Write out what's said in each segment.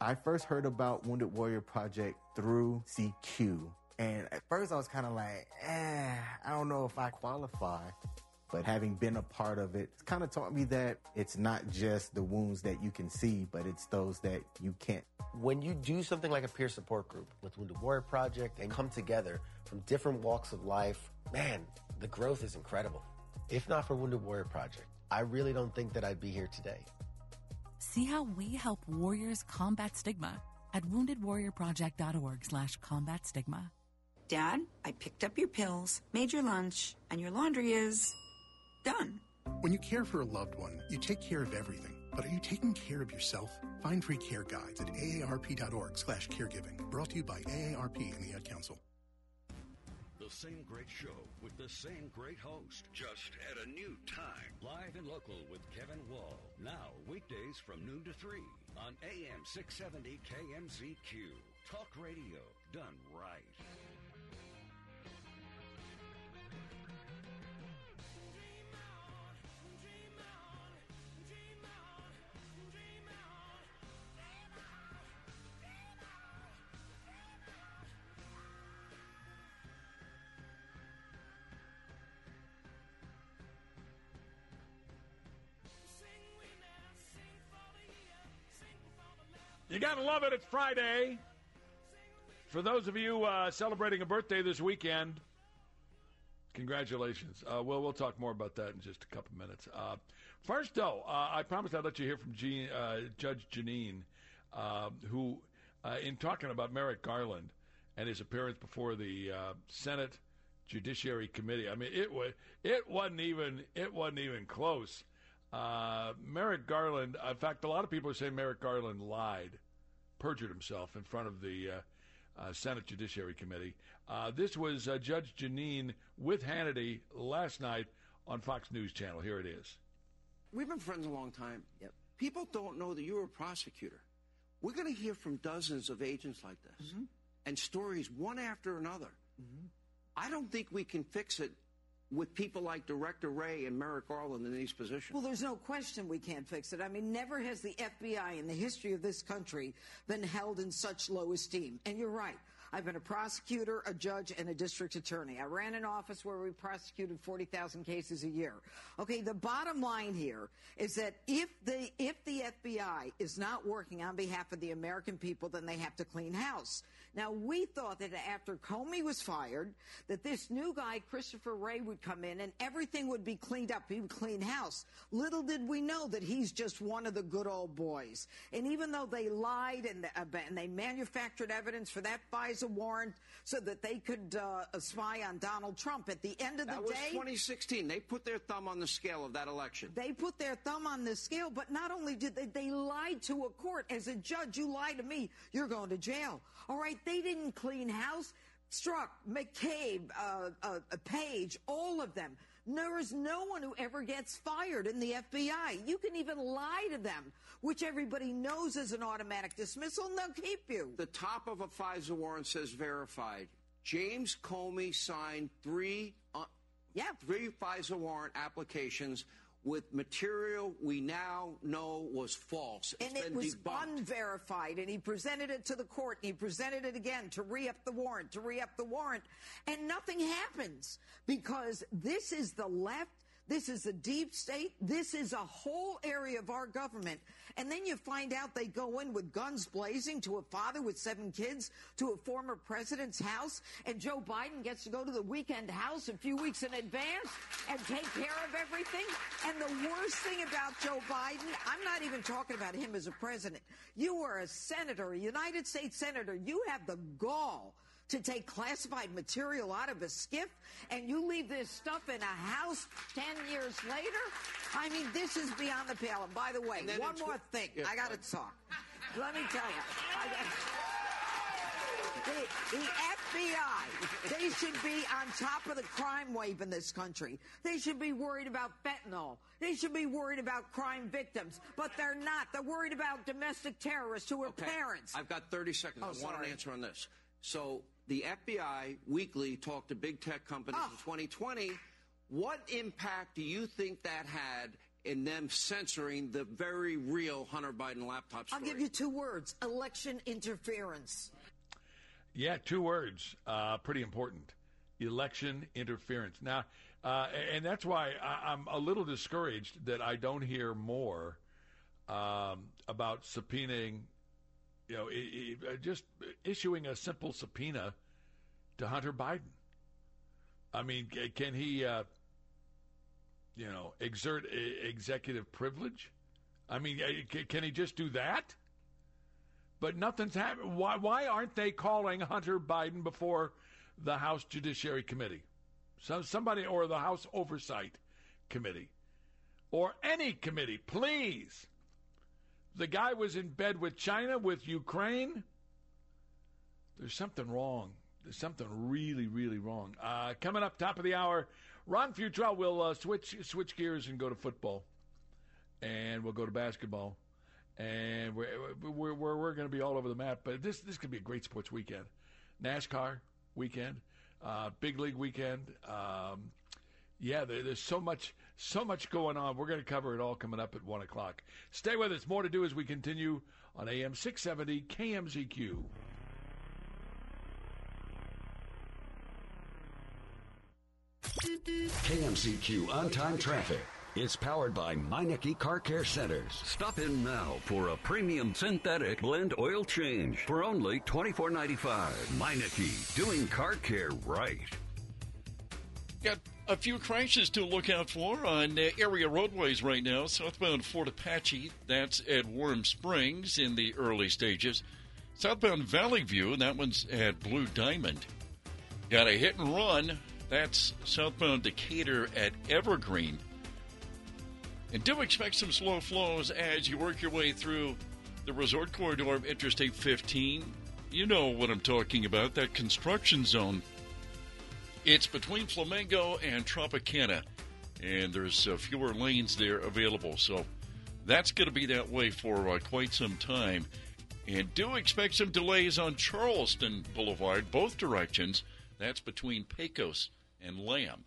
I first heard about Wounded Warrior Project through CQ. And at first I was kind of like, eh, I don't know if I qualify. But having been a part of it, it's kind of taught me that it's not just the wounds that you can see, but it's those that you can't. When you do something like a peer support group with Wounded Warrior Project and come together from different walks of life, man, the growth is incredible. If not for Wounded Warrior Project, I really don't think that I'd be here today. See how we help warriors combat stigma at woundedwarriorproject.org slash combat stigma. Dad, I picked up your pills, made your lunch, and your laundry is done. When you care for a loved one, you take care of everything. But are you taking care of yourself? Find free care guides at aarp.org slash caregiving. Brought to you by AARP and the Ad Council. The same great show with the same great host, just at a new time. Live and local with Kevin Wall. Weekdays from noon to 3 on AM 670 KMZQ. Talk radio done right. You gotta love it. It's Friday. For those of you uh, celebrating a birthday this weekend, congratulations. Uh, well, we'll talk more about that in just a couple minutes. Uh, first, though, uh, I promised I'd let you hear from Jean, uh, Judge Jeanine, uh, who, in talking about Merrick Garland and his appearance before the Senate Judiciary Committee, I mean, it was it wasn't even it wasn't even close. Uh, Merrick Garland, in fact, a lot of people are saying Merrick Garland lied, perjured himself in front of the uh, uh, Senate Judiciary Committee. Uh, this was uh, Judge Jeanine with Hannity last night on Fox News Channel. Here it is. We've been friends a long time. Yep. People don't know that you were a prosecutor. We're going to hear from dozens of agents like this mm-hmm. and stories one after another. Mm-hmm. I don't think we can fix it with people like Director Wray and Merrick Garland in these positions? Well, there's no question we can't fix it. I mean, never has the FBI in the history of this country been held in such low esteem. And you're right. I've been a prosecutor, a judge, and a district attorney. I ran an office where we prosecuted 40,000 cases a year. Okay, the bottom line here is that if the if the FBI is not working on behalf of the American people, then they have to clean house. Now, we thought that after Comey was fired, that this new guy, Christopher Wray, would come in and everything would be cleaned up. He would clean house. Little did we know that he's just one of the good old boys. And even though they lied and, uh, and they manufactured evidence for that FISA warrant so that they could uh, spy on Donald Trump, at the end of the that day, was 2016. They put their thumb on the scale of that election. They put their thumb on the scale, but not only did they, they lied to a court. As a judge, you lie to me, you're going to jail. All right, they didn't clean house. Strzok, McCabe, uh, uh, Page, all of them. There is no one who ever gets fired in the FBI. You can even lie to them, which everybody knows is an automatic dismissal, and they'll keep you. The top of a FISA warrant says verified. James Comey signed three, uh, yeah. three FISA warrant applications with material we now know was false. It's and it was debunked. unverified. And he presented it to the court. And he presented it again to re up the warrant, to re up the warrant. And nothing happens because this is the left this is a deep state. This is a whole area of our government. And then you find out they go in with guns blazing to a father with seven kids, to a former president's house, and Joe Biden gets to go to the weekend house a few weeks in advance and take care of everything. And the worst thing about Joe Biden, I'm not even talking about him as a president. You are a senator, a United States senator. You have the gall to take classified material out of a SCIF and you leave this stuff in a house 10 years later? I mean, this is beyond the pale. And by the way, one more thing. Yeah, I got to talk. Let me tell you. The, the, FBI, they should be on top of the crime wave in this country. They should be worried about fentanyl. They should be worried about crime victims. But they're not. They're worried about domestic terrorists who are okay. parents. I've got 30 seconds. Oh, I sorry. want an answer on this. So the FBI weekly talked to big tech companies oh. in 2020. What impact do you think that had in them censoring the very real Hunter Biden laptop story. I'll give you two words election interference. Yeah, two words. Uh, pretty important. Election interference. Now, uh, and that's why I, am a little discouraged that I don't hear more um, about subpoenaing, you know, I, I, just issuing a simple subpoena to Hunter Biden. I mean, can he, uh, you know, exert executive privilege? I mean, uh, can he just do that? But nothing's happened. Why, why aren't they calling Hunter Biden before the House Judiciary Committee? So somebody or the House Oversight Committee or any committee, please. The guy was in bed with China, with Ukraine. There's something wrong. There's something really, really wrong. Uh, coming up, top of the hour, Ron Futrell will uh, switch switch gears and go to football, and we'll go to basketball, and we're we're, we're, we're going to be all over the map. But this this could be a great sports weekend, NASCAR weekend, uh, big league weekend. Um, yeah, there, there's so much so much going on. We're going to cover it all coming up at one o'clock. Stay with us. More to do as we continue on AM 670 KMZQ. KMZQ on time traffic. is powered by Meineke Car Care Centers. Stop in now for a premium synthetic blend oil change for only $24.95. Meineke, doing car care right. Got a few crashes to look out for on uh, area roadways right now. Southbound Fort Apache, that's at Warm Springs in the early stages. Southbound Valley View, that one's at Blue Diamond. Got a hit and run that's southbound Decatur at Evergreen. And do expect some slow flows as you work your way through the resort corridor of Interstate 15. You know what I'm talking about, that construction zone. It's between Flamingo and Tropicana, and there's uh, fewer lanes there available. So that's going to be that way for uh, quite some time. And do expect some delays on Charleston Boulevard, both directions. That's between Pecos and Lamb.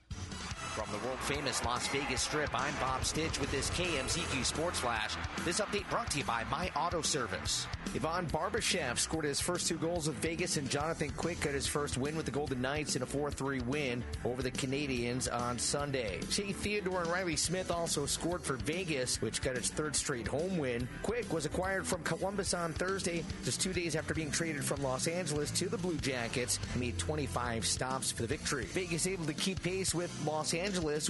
From the world famous Las Vegas Strip, I'm Bob Stitch with this KMZQ Sports Flash. This update brought to you by My Auto Service. Ivan Barbashev scored his first two goals with Vegas, and Jonathan Quick got his first win with the Golden Knights in a 4 3 win over the Canadiens on Sunday. Shea Theodore and Reilly Smith also scored for Vegas, which got its third straight home win. Quick was acquired from Columbus on Thursday, just two days after being traded from Los Angeles to the Blue Jackets. Made 25 stops for the victory. Vegas able to keep pace with Los Angeles,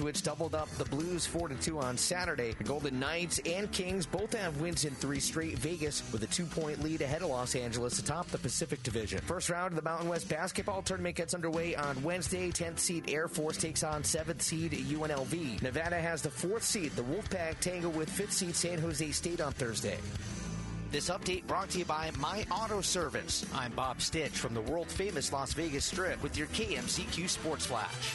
which doubled up the Blues 4 2 on Saturday. The Golden Knights and Kings both have wins in three straight. Vegas with a two point lead ahead of Los Angeles atop the Pacific Division. First round of the Mountain West basketball tournament gets underway on Wednesday. 10th seed Air Force takes on 7th seed UNLV. Nevada has the 4th seed. The Wolfpack tangle with 5th seed San Jose State on Thursday. This update brought to you by My Auto Service. I'm Bob Stitch from the world famous Las Vegas Strip with your KMZQ Sports Flash.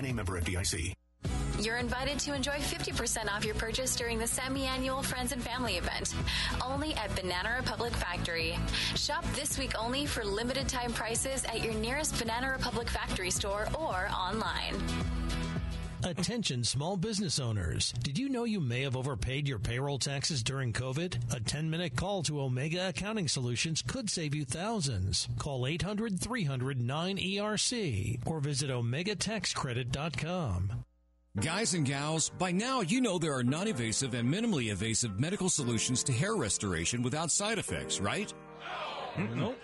and a member. You're invited to enjoy 50% off your purchase during the semi-annual Friends and Family event, only at Banana Republic Factory. Shop this week only for limited time prices at your nearest Banana Republic Factory store or online. Attention small business owners. Did you know you may have overpaid your payroll taxes during COVID? A 10 minute call to Omega Accounting Solutions could save you thousands. Call 800 300 9ERC or visit OmegaTaxCredit.com. Guys and gals, by now you know there are non invasive and minimally invasive medical solutions to hair restoration without side effects, right? Nope.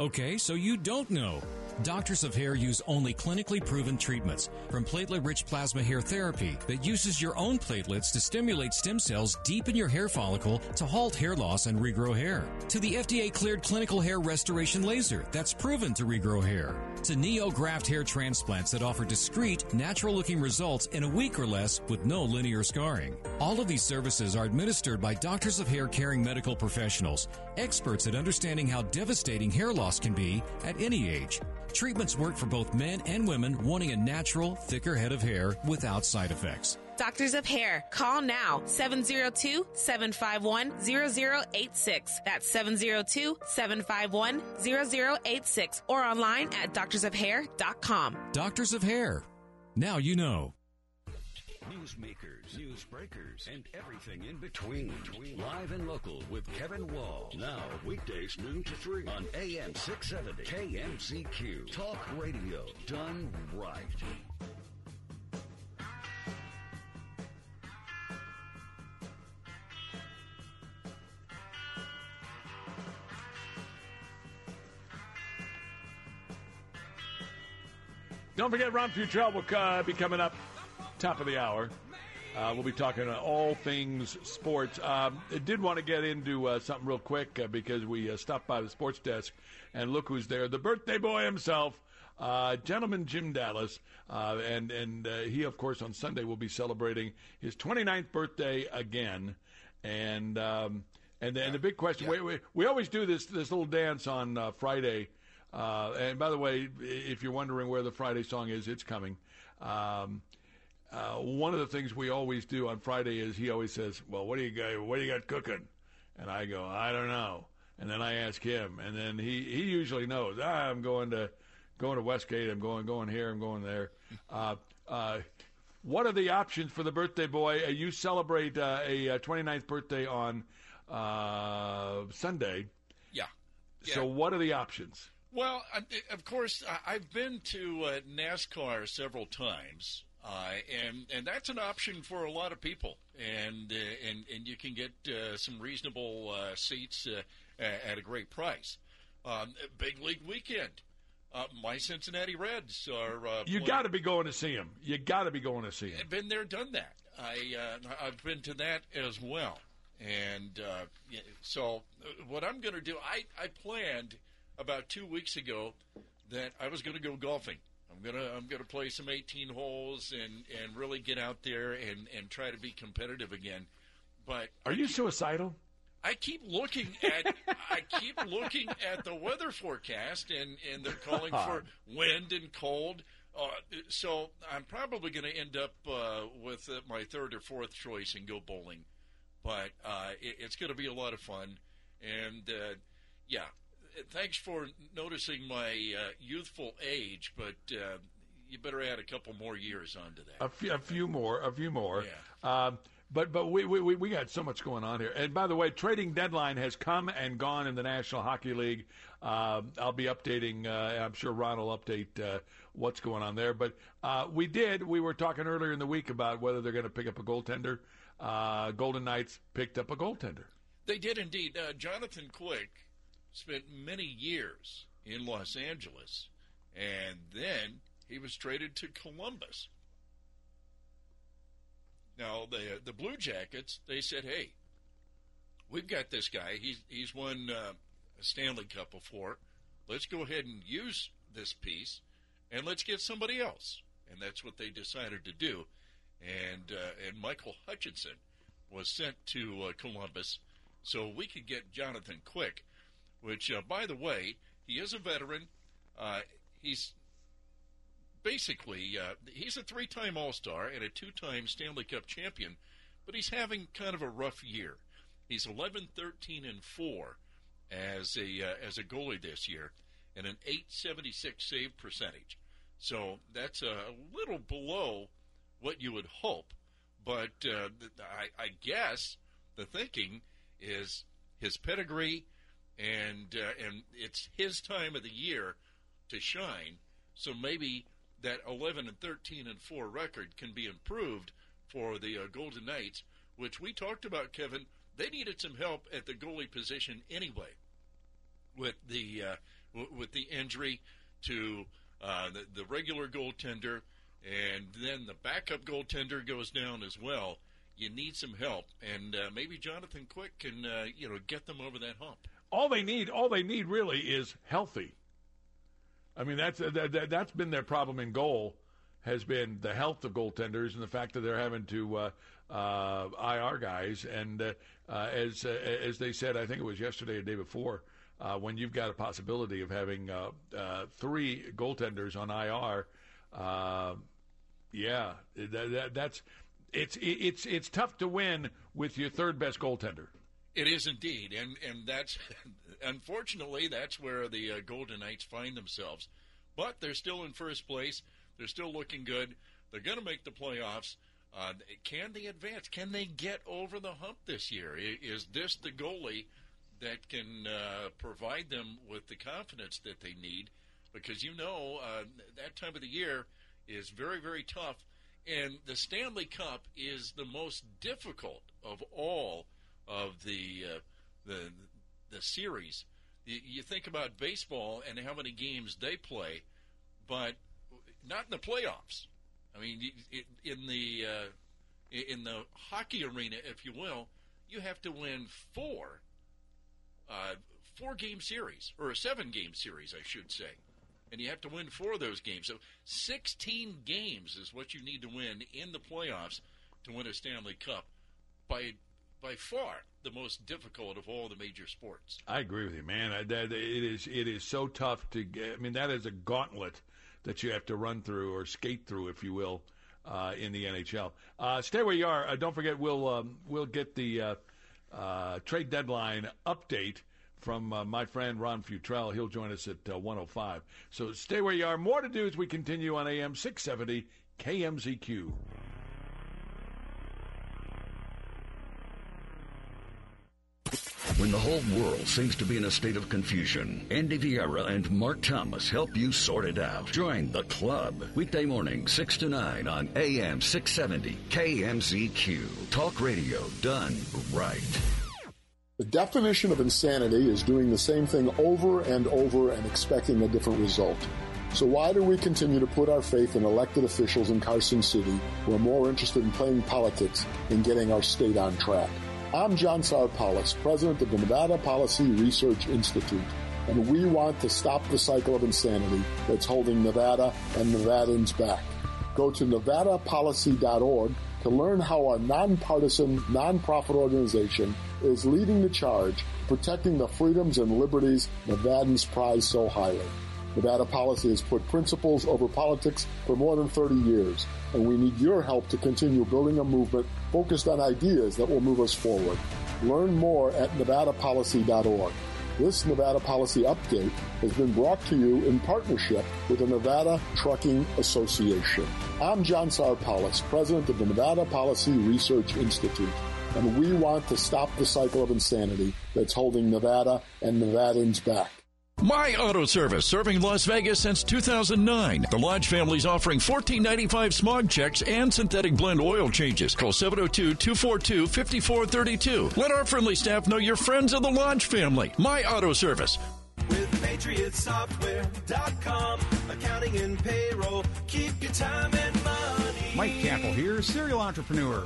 Okay, so you don't know. Doctors of hair use only clinically proven treatments, from platelet rich plasma hair therapy that uses your own platelets to stimulate stem cells deep in your hair follicle to halt hair loss and regrow hair, to the FDA cleared clinical hair restoration laser that's proven to regrow hair. to NeoGraft hair transplants that offer discreet, natural looking results in a week or less with no linear scarring. All of these services are administered by doctors of hair caring medical professionals, experts at understanding how devastating hair loss can be at any age. Treatments work for both men and women wanting a natural, thicker head of hair without side effects. Doctors of Hair. Call now 702 751 0086. That's 702 751 0086 or online at doctorsofhair.com. Doctors of Hair. Now you know. Newsmakers, newsbreakers, and everything in between. Live and local with Kevin Wall. Now, weekdays noon to 3 on AM 670 KMZQ. Talk radio done right. Don't forget, Ron Futrell will uh, be coming up top of the hour. Uh, we'll be talking all things sports. Um, I did want to get into uh, something real quick uh, because we uh, stopped by the sports desk and look who's there. The birthday boy himself, uh, gentleman Jim Dallas. Uh, and and he, of course, on Sunday will be celebrating his 29th birthday again. And um, and, and the big question we, we, we always do this, this little dance on Friday. And by the way, if you're wondering where the Friday song is, it's coming. Um, uh, one of the things we always do on Friday is he always says, "Well, what do you got? What do you got cooking?" And I go, "I don't know." And then I ask him, and then he he usually knows. Ah, I'm going to going to Westgate. I'm going going here. I'm going there. Uh, uh, what are the options for the birthday boy? Uh, you celebrate uh, a uh, 29th birthday on uh, Sunday. Yeah. So what are the options? Well, of course, I've been to NASCAR several times, uh, and and that's an option for a lot of people, and uh, and and you can get uh, some reasonable uh, seats uh, at a great price. Um, big league weekend. Uh, my Cincinnati Reds are. Uh, You got to be going to see them. You got to be going to see him. been there, done that. I uh, I've been to that as well, and uh, so what I'm going to do, I I planned about two weeks ago that I was going to go golfing. I'm gonna I'm gonna play some 18 holes and and really get out there and and try to be competitive again. But Are you suicidal? I keep looking at I keep looking at the weather forecast and and they're calling for wind and cold. Uh, so I'm probably going to end up uh, with uh, my third or fourth choice and go bowling. But uh, it, it's going to be a lot of fun, and uh, yeah, thanks for noticing my uh, youthful age. But uh, you better add a couple more years onto that. A few, a few more, a few more. Um, but but we, we we- we got so much going on here. And by the way, trading deadline has come and gone in the National Hockey League. Uh, I'll be updating. Uh, I'm sure Ron will update uh, what's going on there. But uh, we did. We were talking earlier in the week about whether they're going to pick up a goaltender. Uh, Golden Knights picked up a goaltender. They did indeed. Uh, Jonathan Quick spent many years in Los Angeles, and then he was traded to Columbus. Now the the Blue Jackets they said, "Hey, we've got this guy. He's he's won uh, a Stanley Cup before. Let's go ahead and use this piece, and let's get somebody else." And that's what they decided to do. And uh, and Michael Hutchinson was sent to uh, Columbus so we could get Jonathan Quick, which, uh, by the way, he is a veteran. Uh, he's basically uh, he's a three-time All-Star and a two-time Stanley Cup champion, but he's having kind of a rough year. He's 11, 13, and four as a uh, as a goalie this year, and an 876 save percentage. So that's a little below what you would hope, but uh, I, I guess the thinking is his pedigree, and uh, and it's his time of the year to shine. So maybe that 11 and 13 and four record can be improved for the uh, Golden Knights, which we talked about, Kevin. They needed some help at the goalie position anyway, with the uh, w- with the injury to uh, the, the regular goaltender, and then the backup goaltender goes down as well. You need some help, and uh, maybe Jonathan Quick can uh, you know get them over that hump. All they need, all they need really is healthy. I mean, that's that, that, that's been their problem in goal has been the health of goaltenders and the fact that they're having to uh, uh, IR guys. And uh, uh, as uh, as they said, I think it was yesterday or day before, uh, when you've got a possibility of having three goaltenders on IR, yeah, that, that, that's it's it's it's tough to win with your third best goaltender. It is indeed, and and that's unfortunately that's where the uh, Golden Knights find themselves. But they're still in first place. They're still looking good. They're going to make the playoffs. Uh, can they advance? Can they get over the hump this year? Is this the goalie that can uh, provide them with the confidence that they need? Because you know uh, that time of the year is very very tough, and the Stanley Cup is the most difficult of all of the uh, the the series. You, think about baseball and how many games they play, but not in the playoffs. I mean, in the uh, in the hockey arena, if you will, you have to win four uh, four game series or a seven game series, I should say, and you have to win four of those games. So sixteen games is what you need to win in the playoffs to win a Stanley Cup. By by far the most difficult of all the major sports. I agree with you, man. I, that, it is it is so tough to get. I mean, that is a gauntlet that you have to run through or skate through, if you will, uh, in the NHL. Uh, stay where you are. Uh, don't forget, we'll um, we'll get the uh, uh, trade deadline update from uh, my friend Ron Futrell. He'll join us at 105. So stay where you are. More to do as we continue on AM 670 KMZQ. The whole world seems to be in a state of confusion, Andy Vieira and Mark Thomas help you sort it out. Join the club. Weekday morning, 6 to 9 on AM 670 KMZQ. Talk radio done right. The definition of insanity is doing the same thing over and over and expecting a different result. So why do we continue to put our faith in elected officials in Carson City who are more interested in playing politics than getting our state on track? I'm John Tsarpalas, president of the Nevada Policy Research Institute, and we want to stop the cycle of insanity that's holding Nevada and Nevadans back. Go to nevadapolicy.org to learn how our nonpartisan, nonprofit organization is leading the charge, protecting the freedoms and liberties Nevadans prize so highly. Nevada Policy has put principles over politics for more than 30 years, and we need your help to continue building a movement focused on ideas that will move us forward. Learn more at nevadapolicy.org. This Nevada Policy Update has been brought to you in partnership with the Nevada Trucking Association. I'm John Tsarpalas, president of the Nevada Policy Research Institute, and we want to stop the cycle of insanity that's holding Nevada and Nevadans back. My Auto Service, serving Las Vegas since 2009. The Lodge family is offering $14.95 smog checks and synthetic blend oil changes. Call 702-242-5432. Let our friendly staff know you're friends of the Lodge family. My Auto Service. With PatriotSoftware.com, accounting and payroll, keep your time and money. Mike Campbell here, serial entrepreneur.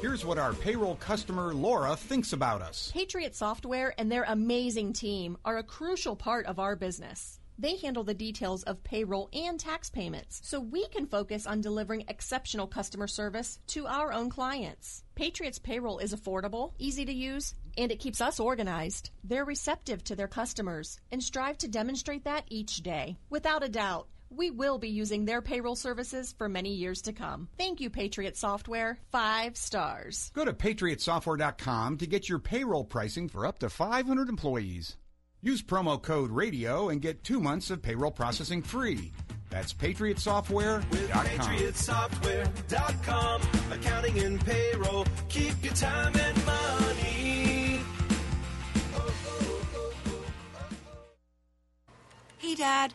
Here's what our payroll customer Laura thinks about us. Patriot Software and their amazing team are a crucial part of our business. They handle the details of payroll and tax payments, so we can focus on delivering exceptional customer service to our own clients. Patriot's payroll is affordable, easy to use, and it keeps us organized. They're receptive to their customers and strive to demonstrate that each day. Without a doubt, we will be using their payroll services for many years to come. Thank you, Patriot Software. Five stars. Go to patriotsoftware.com to get your payroll pricing for up to 500 employees. Use promo code RADIO and get two months of payroll processing free. That's patriotsoftware.com. With patriotsoftware.com, accounting and payroll, keep your time and money. Hey, Dad.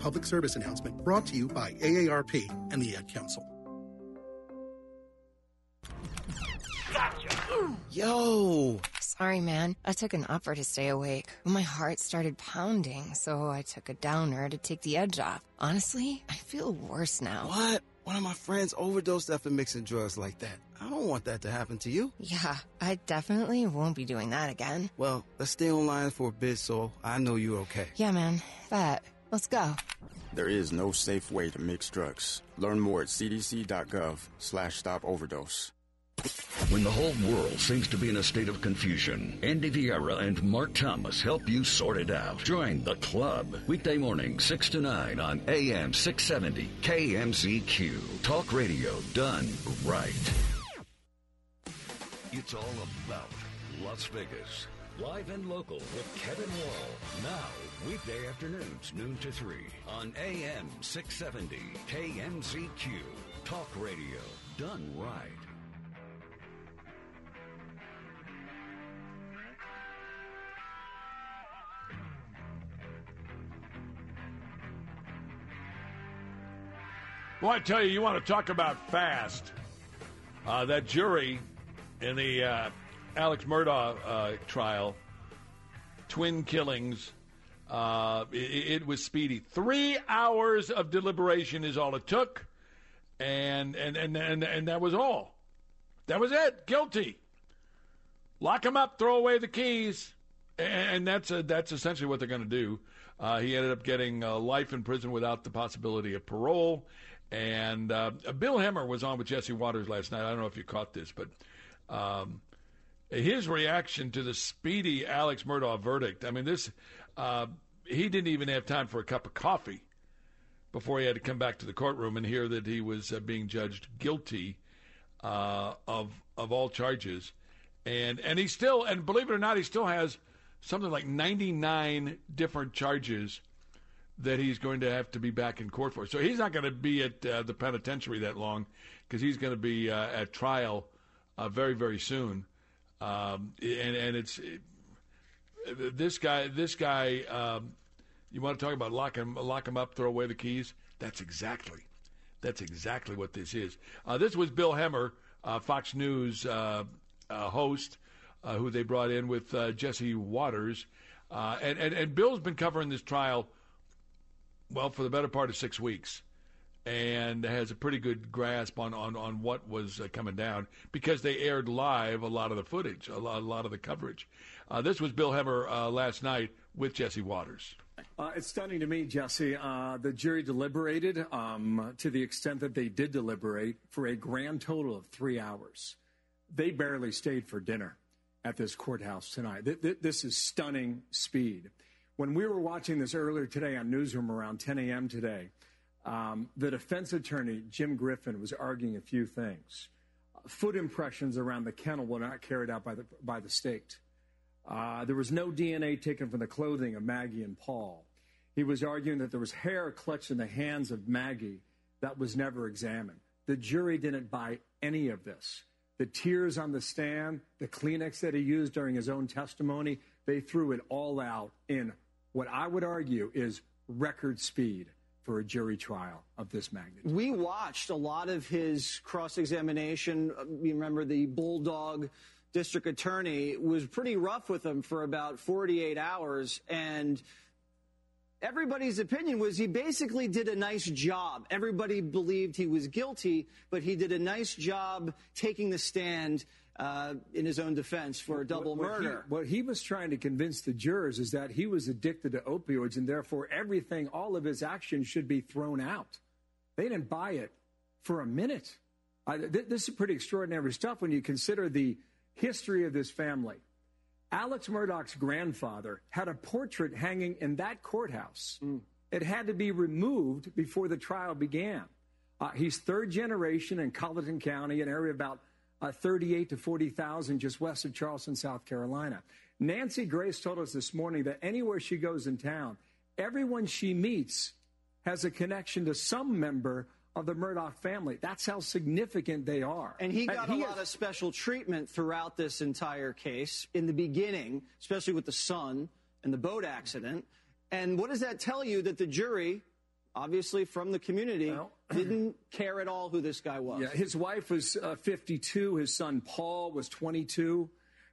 Public service announcement brought to you by AARP and the Ad Council. Gotcha. Yo! Sorry, man. I took an upper to stay awake. My heart started pounding, so I took a downer to take the edge off. Honestly, I feel worse now. What? One of my friends overdosed after mixing drugs like that. I don't want that to happen to you. Yeah, I definitely won't be doing that again. Well, let's stay online for a bit so I know you're okay. Yeah, man. That. Let's go. There is no safe way to mix drugs. Learn more at cdc.gov slash stop overdose. When the whole world seems to be in a state of confusion, Andy Vieira and Mark Thomas help you sort it out. Join the club. Weekday morning, 6 to 9 on AM 670 KMZQ. Talk radio done right. It's all about Las Vegas. Live and local with Kevin Wall. Now, weekday afternoons, noon to 3 on AM 670 KMZQ. Talk radio done right. Well, I tell you, you want to talk about fast. Uh, that jury in the uh, Alex Murdaugh uh, trial, twin killings, uh, it, it, was speedy. Three hours of deliberation is all it took, and and and and, and that was all. That was it. Guilty. Lock him up. Throw away the keys. And that's a, that's essentially what they're going to do. Uh, he ended up getting uh, life in prison without the possibility of parole. And uh, Bill Hemmer was on with Jesse Watters last night. I don't know if you caught this, but um, his reaction to the speedy Alex Murdaugh verdict. I mean, this uh, he didn't even have time for a cup of coffee before he had to come back to the courtroom and hear that he was uh, being judged guilty uh, of of all charges. And and he still and believe it or not, he still has something like 99 different charges that he's going to have to be back in court for. So he's not going to be at uh, the penitentiary that long because he's going to be uh, at trial uh, very, very soon. Um, and and it's it, this guy. This guy. Um, you want to talk about lock him, lock him up, throw away the keys? That's exactly, that's exactly what this is. Uh, this was Bill Hemmer, uh, Fox News uh, host, who they brought in with Jesse Watters, and, and and Bill's been covering this trial well, for the better part of six weeks, and has a pretty good grasp on on, on what was uh, coming down because they aired live a lot of the footage, a lot, a lot of the coverage. Uh, this was Bill Hemmer uh, last night with Jesse Watters. Uh, it's stunning to me, Jesse. Uh, the jury deliberated um, to the extent that they did deliberate for a grand total of three hours. They barely stayed for dinner at this courthouse tonight. Th- th- this is stunning speed. When we were watching this earlier today on Newsroom around 10 a.m. today, um, the defense attorney, Jim Griffin, was arguing a few things. Foot impressions around the kennel were not carried out by the, by the state. Uh, there was no DNA taken from the clothing of Maggie and Paul. He was arguing that there was hair clutched in the hands of Maggie that was never examined. The jury didn't buy any of this. The tears on the stand, the Kleenex that he used during his own testimony, they threw it all out in what I would argue is record speed for a jury trial of this magnitude. We watched a lot of his cross examination. You remember the Bulldog district attorney was pretty rough with him for about 48 hours. And everybody's opinion was he basically did a nice job. Everybody believed he was guilty, but he did a nice job taking the stand uh, in his own defense for a double what, what murder. He, what he was trying to convince the jurors is that he was addicted to opioids and therefore everything, all of his actions should be thrown out. They didn't buy it for a minute. Uh, th- this is pretty extraordinary stuff when you consider the history of this family. Alex Murdaugh's grandfather had a portrait hanging in that courthouse. Mm. It had to be removed before the trial began. Uh, he's third generation in Colleton County, an area about uh, 38 to 40,000 just west of Charleston, South Carolina. Nancy Grace told us this morning that anywhere she goes in town, everyone she meets has a connection to some member of the Murdaugh family. That's how significant they are. And he got Uh, a lot is- of special treatment throughout this entire case. In the beginning, especially with the son and the boat accident. And what does that tell you? That the jury, obviously from the community, didn't care at all who this guy was. Yeah, his wife was uh, 52. His son Paul was 22.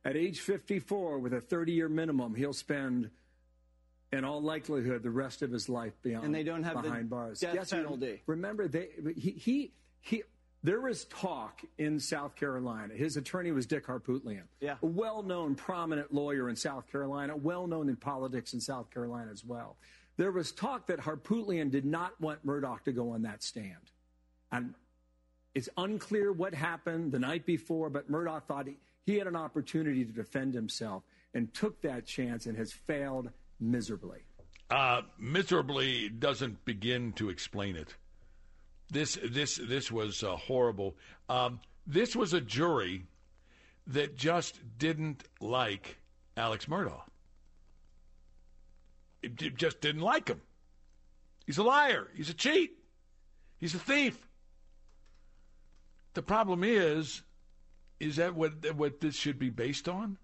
At age 54, with a 30 year minimum, he'll spend, in all likelihood, the rest of his life beyond And they don't have behind bars. death Yes, penalty. Remember, they he he. he there was talk in South Carolina. His attorney was Dick Harpootlian, Yeah. a well-known, prominent lawyer in South Carolina, well-known in politics in South Carolina as well. There was talk that Harpootlian did not want Murdaugh to go on that stand, and it's unclear what happened the night before, but Murdaugh thought he, he had an opportunity to defend himself and took that chance and has failed miserably. Uh, miserably doesn't begin to explain it. This this this was uh, horrible. Um, this was a jury that just didn't like Alex Murdaugh. Just didn't like him. He's a liar. He's a cheat. He's a thief. The problem is, is that what what this should be based on?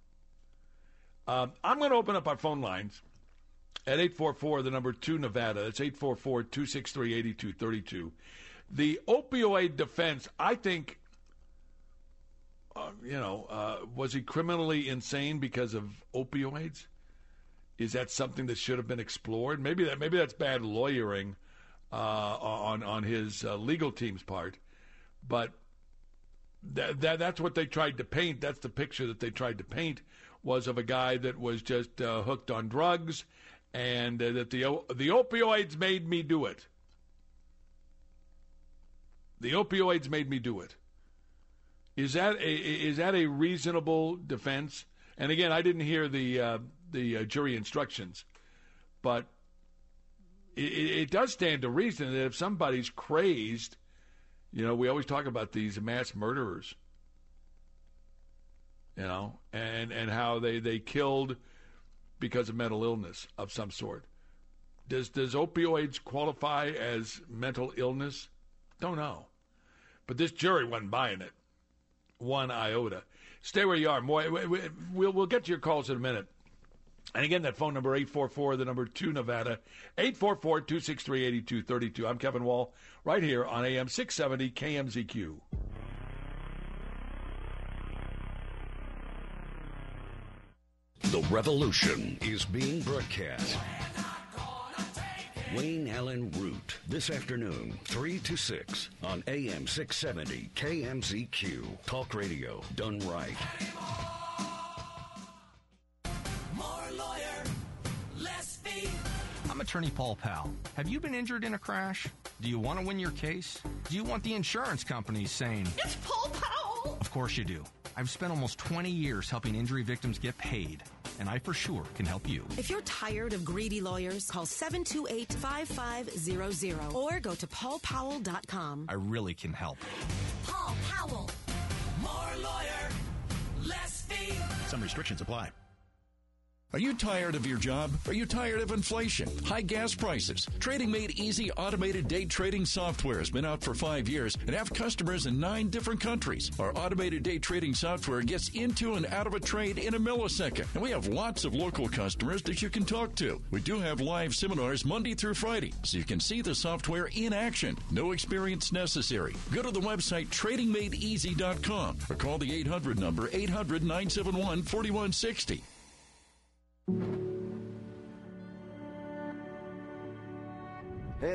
Um, I'm going to open up our phone lines at 844, the number 2 Nevada. That's 844 263 8232. The opioid defense, I think, uh, you know, uh, was he criminally insane because of opioids? Is that something that should have been explored? Maybe that maybe that's bad lawyering uh, on on his uh, legal team's part, but that, that that's what they tried to paint. That's the picture that they tried to paint was of a guy that was just uh, hooked on drugs, and that the the opioids made me do it. The opioids made me do it. Is that a is that a reasonable defense? And again, I didn't hear the uh, the uh, jury instructions, but it, it does stand to reason that if somebody's crazed, you know, we always talk about these mass murderers, you know, and and how they they killed because of mental illness of some sort. Does does opioids qualify as mental illness? Don't know. But this jury wasn't buying it. One iota. Stay where you are. More, we- we- we'll, we'll get to your calls in a minute. And again, that phone number, 844, the number 2 Nevada, 844 263 8232. I'm Kevin Wall, right here on AM 670 KMZQ. The revolution is being broadcast. Wayne Allyn Root, this afternoon, 3 to 6 on AM 670 KMZQ. Talk radio done right. Attorney Paul Powell. Have you been injured in a crash? Do you want to win your case? Do you want the insurance companies saying, It's Paul Powell. Of course you do. I've spent almost 20 years helping injury victims get paid, and I for sure can help you. If you're tired of greedy lawyers, call 728-5500 or go to paulpowell.com. I really can help. Paul Powell. More lawyer, less fee. Some restrictions apply. Are you tired of your job? Are you tired of inflation, high gas prices? Trading Made Easy automated day trading software has been out for five years and have customers in nine different countries. Our automated day trading software gets into and out of a trade in a millisecond, and we have lots of local customers that you can talk to. We do have live seminars Monday through Friday, so you can see the software in action. No experience necessary. Go to the website tradingmadeeasy.com or call the 800 number 800 971 4160. Hey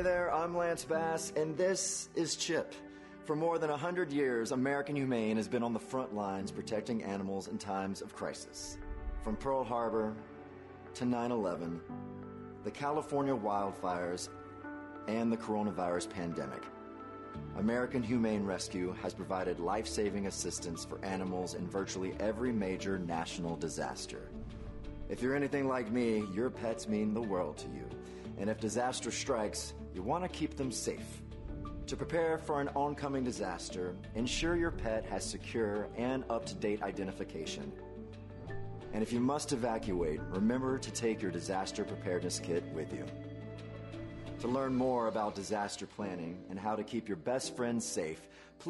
there, I'm Lance Bass, and this is Chip. For more than 100 years, American Humane has been on the front lines protecting animals in times of crisis. From Pearl Harbor to 9 11, the California wildfires, and the coronavirus pandemic. American Humane Rescue has provided life saving assistance for animals in virtually every major national disaster. If you're anything like me, your pets mean the world to you. And if disaster strikes, you want to keep them safe. To prepare for an oncoming disaster, ensure your pet has secure and up to date identification. And if you must evacuate, remember to take your disaster preparedness kit with you. To learn more about disaster planning and how to keep your best friends safe,